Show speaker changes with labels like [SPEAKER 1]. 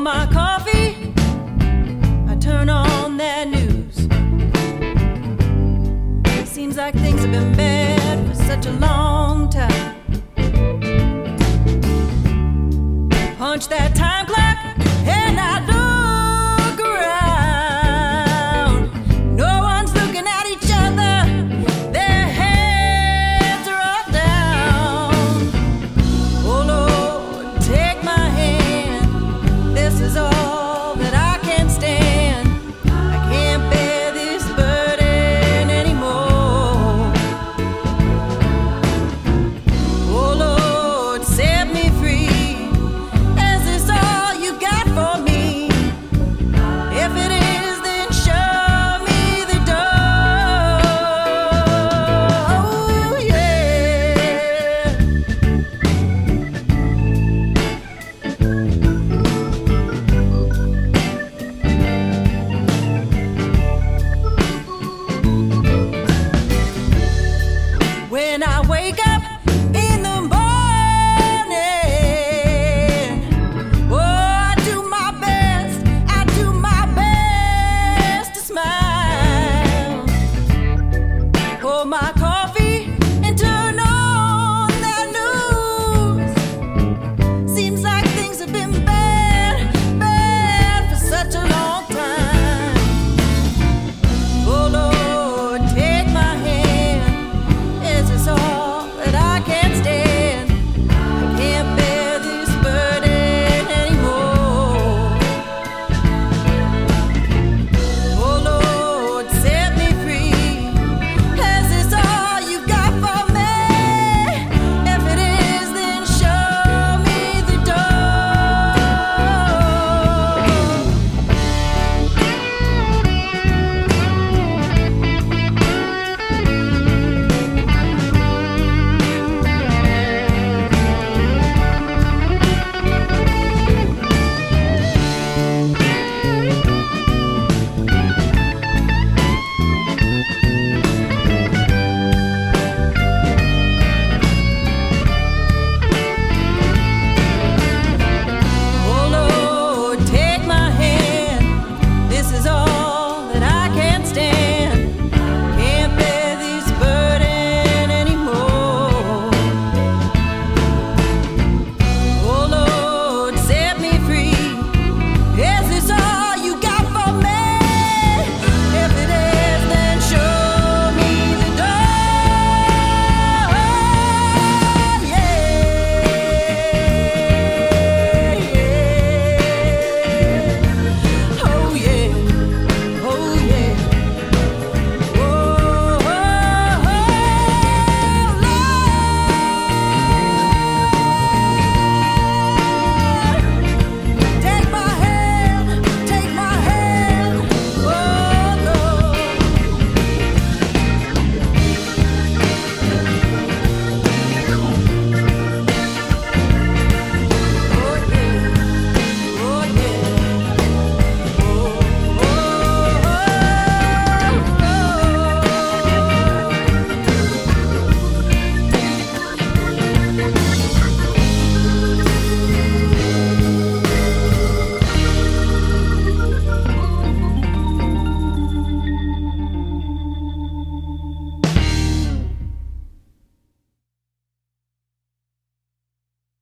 [SPEAKER 1] For my coffee, I turn on that news. Seems like things have been bad for such a long time. Punch that time.